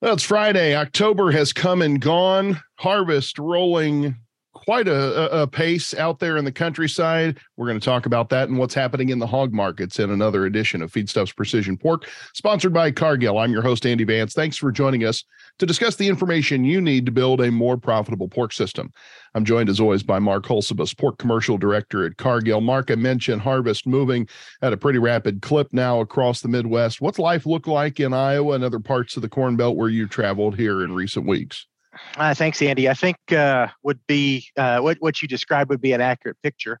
Well, it's Friday. October has come and gone. Harvest rolling quite a, a, pace out there in the countryside. We're going to talk about that and what's happening in the hog markets in another edition of Feedstuffs Precision Pork, sponsored by Cargill. I'm your host, Andy Vance. Thanks for joining us to discuss the information you need to build a more profitable pork system. I'm joined as always by Mark Hulsebus, Pork Commercial Director at Cargill. Mark, I mentioned harvest moving at a pretty rapid clip now across the Midwest. What's life look like in Iowa and other parts of the Corn Belt where you traveled here in recent weeks? Uh, thanks, Andy. I think uh, would be uh, what what you described would be an accurate picture.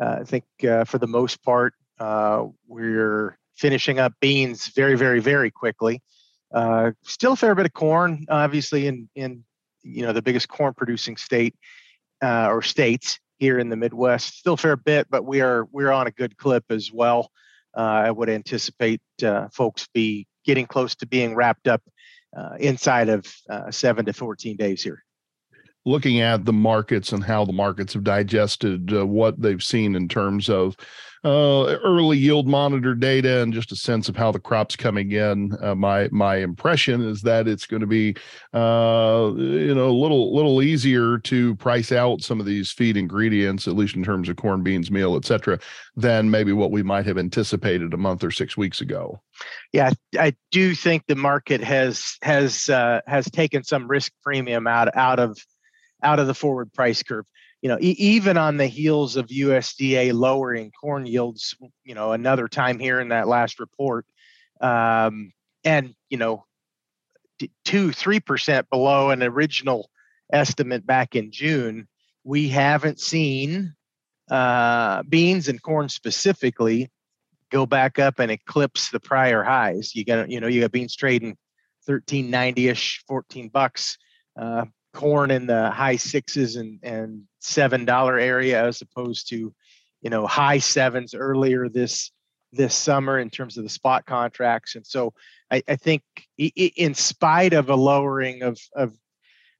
Uh, I think uh, for the most part, uh, we're finishing up beans very, very, very quickly. still a fair bit of corn, obviously, in in you know the biggest corn producing state or states here in the Midwest. Still a fair bit, but we are we're on a good clip as well. I would anticipate folks be getting close to being wrapped up inside of uh, seven to 14 days here. Looking at the markets and how the markets have digested uh, what they've seen in terms of uh, early yield monitor data and just a sense of how the crop's coming in. Uh, my my impression is that it's going to be uh, you know a little little easier to price out some of these feed ingredients, at least in terms of corn, beans, meal, etc., than maybe what we might have anticipated a month or six weeks ago. Yeah, I do think the market has has uh, has taken some risk premium out out of out of the forward price curve you know, e- even on the heels of USDA lowering corn yields, you know, another time here in that last report, um, and you know, two three percent below an original estimate back in June, we haven't seen uh, beans and corn specifically go back up and eclipse the prior highs. You got you know you got beans trading 1390 ish, 14 bucks. Uh, corn in the high sixes and and seven dollar area as opposed to you know high sevens earlier this this summer in terms of the spot contracts. And so i, I think in spite of a lowering of of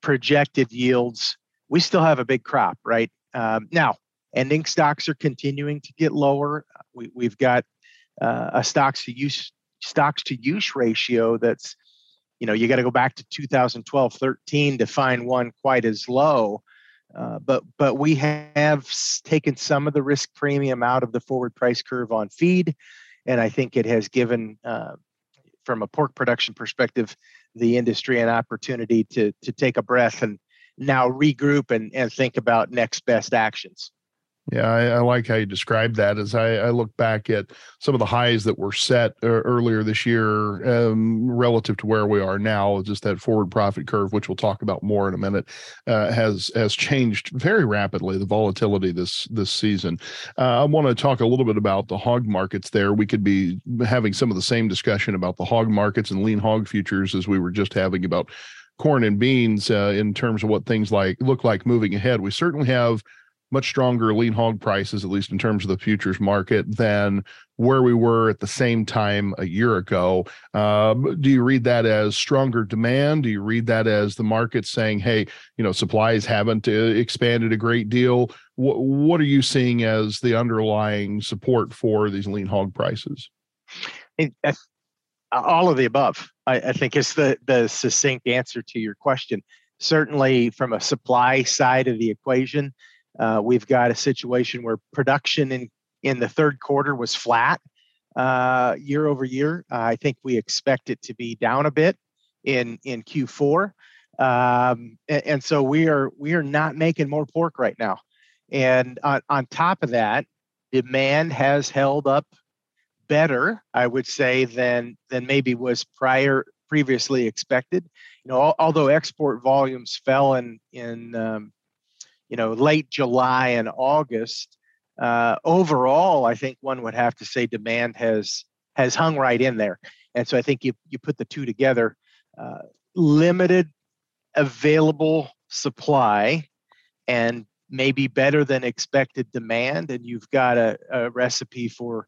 projected yields we still have a big crop right? Um, now ending stocks are continuing to get lower. We, we've got uh, a stocks to use stocks to use ratio that's you know you got to go back to 2012 13 to find one quite as low. Uh, but but we have taken some of the risk premium out of the forward price curve on feed and i think it has given uh, from a pork production perspective the industry an opportunity to to take a breath and now regroup and, and think about next best actions yeah, I, I, like how you described that. As I, I, look back at some of the highs that were set uh, earlier this year, um, relative to where we are now, just that forward profit curve, which we'll talk about more in a minute, uh, has has changed very rapidly. The volatility this this season. Uh, I want to talk a little bit about the hog markets. There, we could be having some of the same discussion about the hog markets and lean hog futures as we were just having about corn and beans uh, in terms of what things like look like moving ahead. We certainly have much stronger lean hog prices, at least in terms of the futures market, than where we were at the same time a year ago. Um, do you read that as stronger demand? Do you read that as the market saying, hey, you know, supplies haven't uh, expanded a great deal? W- what are you seeing as the underlying support for these lean hog prices? It, all of the above, I, I think, is the, the succinct answer to your question. Certainly, from a supply side of the equation, uh, we've got a situation where production in, in the third quarter was flat uh, year over year. Uh, I think we expect it to be down a bit in in Q4, um, and, and, so we are we are not making more pork right now. And on, on top of that, demand has held up better, I would say, than than maybe was prior previously expected. You know, although export volumes fell in in um, you know late July and August. Uh, overall, I think one would have to say demand has has hung right in there, and so I think you you put the two together, uh, limited available supply, and maybe better than expected demand, and you've got a, a recipe for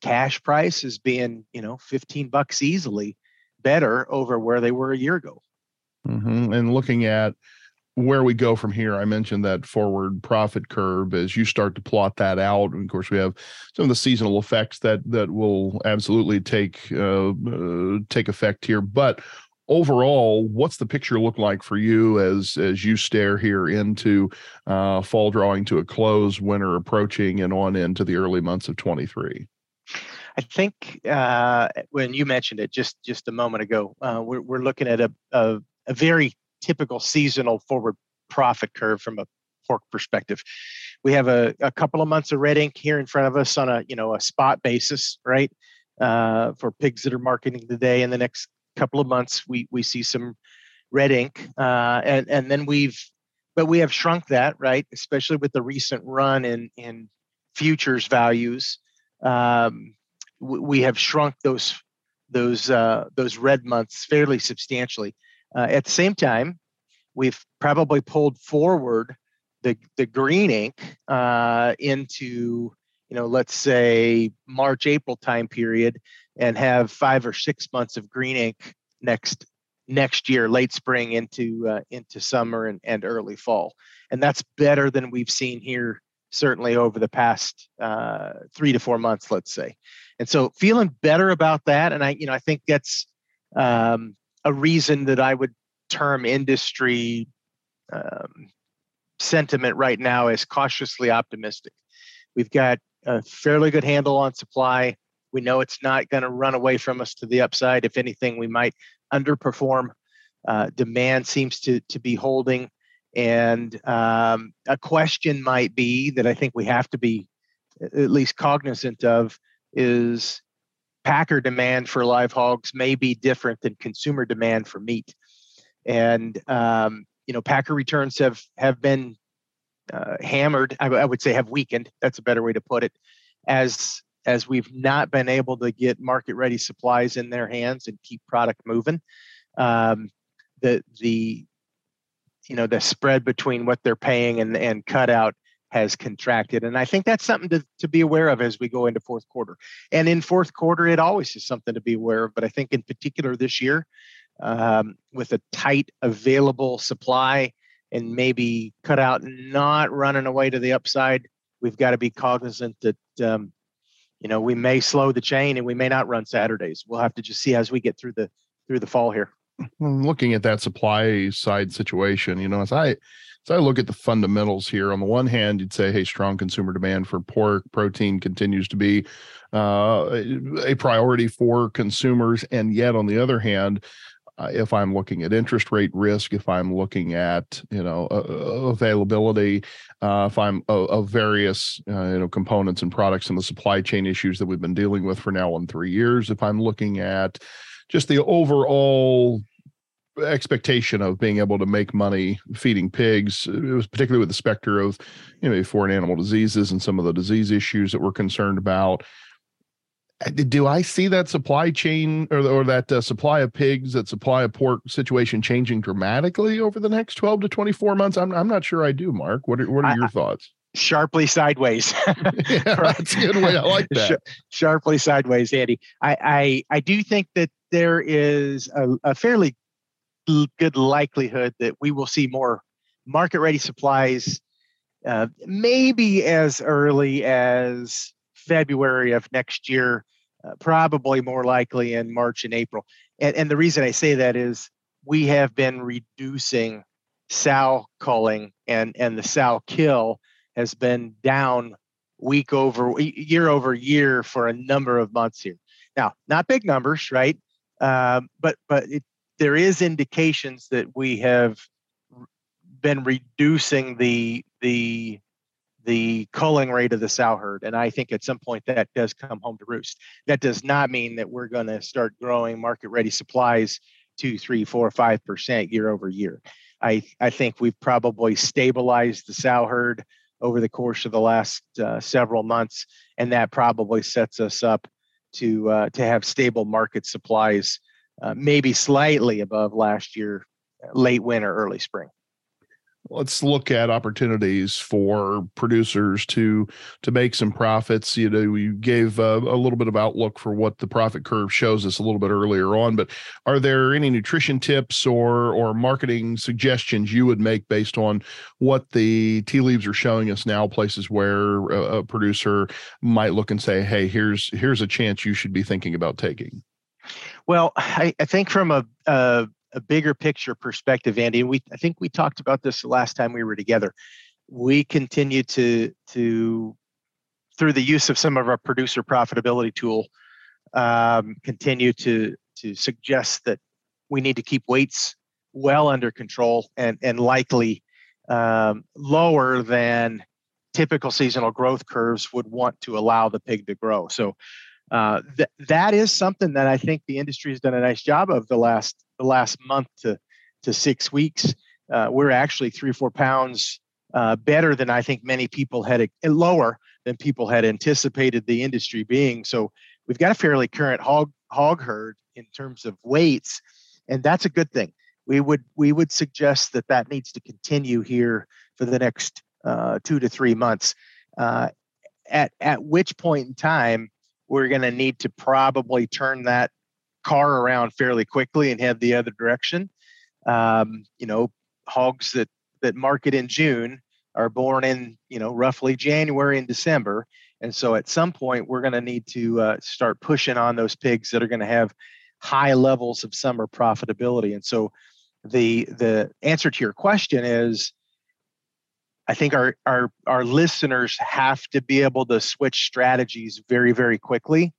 cash prices being you know 15 bucks easily better over where they were a year ago. Mm-hmm. And looking at where we go from here, I mentioned that forward profit curve as you start to plot that out. And of course, we have some of the seasonal effects that that will absolutely take uh, uh, take effect here. But overall, what's the picture look like for you as as you stare here into uh, fall drawing to a close, winter approaching, and on into the early months of 23? I think uh, when you mentioned it just just a moment ago, uh, we're we're looking at a, a, a very typical seasonal forward profit curve from a pork perspective. We have a, a couple of months of red ink here in front of us on a you know a spot basis, right? Uh, for pigs that are marketing today. In the next couple of months, we we see some red ink, uh, and and then we've but we have shrunk that, right? Especially with the recent run in in futures values. Um, we have shrunk those those uh, those red months fairly substantially. Uh, at the same time, we've probably pulled forward the the green ink uh, into you know let's say March April time period and have five or six months of green ink next next year late spring into uh, into summer and, and early fall. And that's better than we've seen here certainly over the past uh, three to four months let's say. And so feeling better about that and i you know i think that's um, a reason that i would term industry um, sentiment right now as cautiously optimistic. We've got a fairly good handle on supply. We know it's not going to run away from us to the upside. If anything, we might underperform. Uh, demand seems to to be holding, and um, a question might be that I think we have to be at least cognizant of is packer demand for live hogs may be different than consumer demand for meat, and um, you know, Packer returns have have been uh, hammered. I, I would say have weakened. That's a better way to put it. As as we've not been able to get market ready supplies in their hands and keep product moving, um, the the you know the spread between what they're paying and and cutout has contracted and i think that's something to, to be aware of as we go into fourth quarter and in fourth quarter it always is something to be aware of but i think in particular this year um, with a tight available supply and maybe cut out not running away to the upside, we've got to be cognizant that um, you know we may slow the chain and we may not run Saturdays. We'll have to just see as we get through the through the fall here. Looking at that supply side situation, you know, as I so I look at the fundamentals here. On the one hand, you'd say, hey, strong consumer demand for pork protein continues to be uh, a priority for consumers, and yet on the other hand, uh, if I'm looking at interest rate risk, if I'm looking at you know uh, availability, uh, if I'm of various uh, you know components and products and the supply chain issues that we've been dealing with for now in three years, if I'm looking at just the overall expectation of being able to make money feeding pigs it was particularly with the specter of you know foreign animal diseases and some of the disease issues that we're concerned about uh, do I see that supply chain or, or that uh, supply of pigs, that supply of pork situation changing dramatically over the next 12 to 24 months? I'm, I'm not sure I do, Mark. What are, what are your thoughts? Sharply sideways. yeah, that's a good way. I like that. sharply sideways, Andy. I, I, I do think that there is a, a fairly good likelihood that we will see more market ready supplies uh, maybe as early as February of next year, uh, probably more likely in March and April. And, and the reason I say that is we have been reducing sow culling and, and the sow kill has been down week over year over year for a number of months here. Now, not big numbers, right? Um, but but it, there is indications that we have been reducing the the the culling rate of the sow herd. And I think at some point that does come home to roost. That does not mean that we're going to start growing market ready supplies two, three, four, five percent year over year. I, I think we've probably stabilized the sow herd over the course of the last uh, several months, and that probably sets us up to uh, to have stable market supplies, uh, maybe slightly above last year, uh, late winter, early spring. Let's look at opportunities for producers to to make some profits. You know you gave a, a, little bit of outlook for what the profit curve shows us a little bit earlier on but are there any nutrition tips or or marketing suggestions you would make based on what the tea leaves are showing us now places where a, a producer might look and say hey here's here's a chance you should be thinking about taking Well, I, I think from a, a, a bigger picture perspective, Andy, we I think we talked about this the last time we were together. We continue to to through the use of some of our producer profitability tool, um, continue to to suggest that we need to keep weights well under control and and likely um, lower than typical seasonal growth curves would want to allow the pig to grow. So uh, th- that is something that I think the industry has done a nice job of the last the last month to to six weeks. Uh, we're actually three or four pounds uh, better than I think many people had lower than people had anticipated the industry being. So we've got a fairly current hog hog herd in terms of weights, and that's a good thing. We would we would suggest that that needs to continue here for the next uh, two to three months. Uh, at at which point in time we're going to need to probably turn that car around fairly quickly and head the other direction. Um, you know, hogs that that market in June are born in you know roughly January and December, and so at some point we're going to need to uh, start pushing on those pigs that are going to have high levels of summer profitability. And so the the answer to your question is I think our our our listeners have to be able to switch strategies very very quickly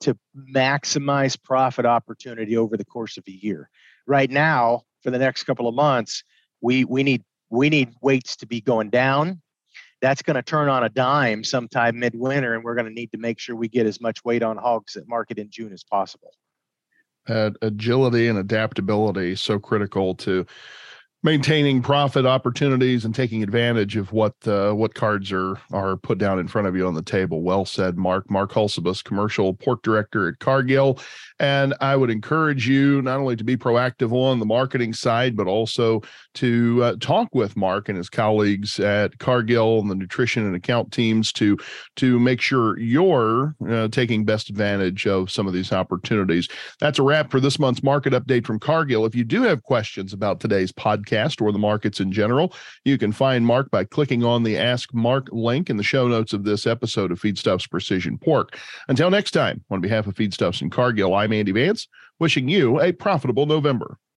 to maximize profit opportunity over the course of a year. Right now, for the next couple of months, we we need we need weights to be going down. That's going to turn on a dime sometime midwinter, and we're going to need to make sure we get as much weight on hogs at market in June as possible. Uh, agility and adaptability so critical to maintaining profit opportunities and taking advantage of what uh, what cards are are put down in front of you on the table. Well said, Mark. Mark Hulsebus, commercial pork director at Cargill, and I would encourage you not only to be proactive on the marketing side, but also to uh, talk with Mark and his colleagues at Cargill and the nutrition and account teams to to make sure you're uh, taking best advantage of some of these opportunities. That's a wrap for this month's market update from Cargill. If you do have questions about today's podcast podcast or the markets in general. You can find Mark by clicking on the Ask Mark link in the show notes of this episode of Feedstuffs Precision Pork. Until next time, on behalf of Feedstuffs and Cargill, I'm Andy Vance, wishing you a profitable November.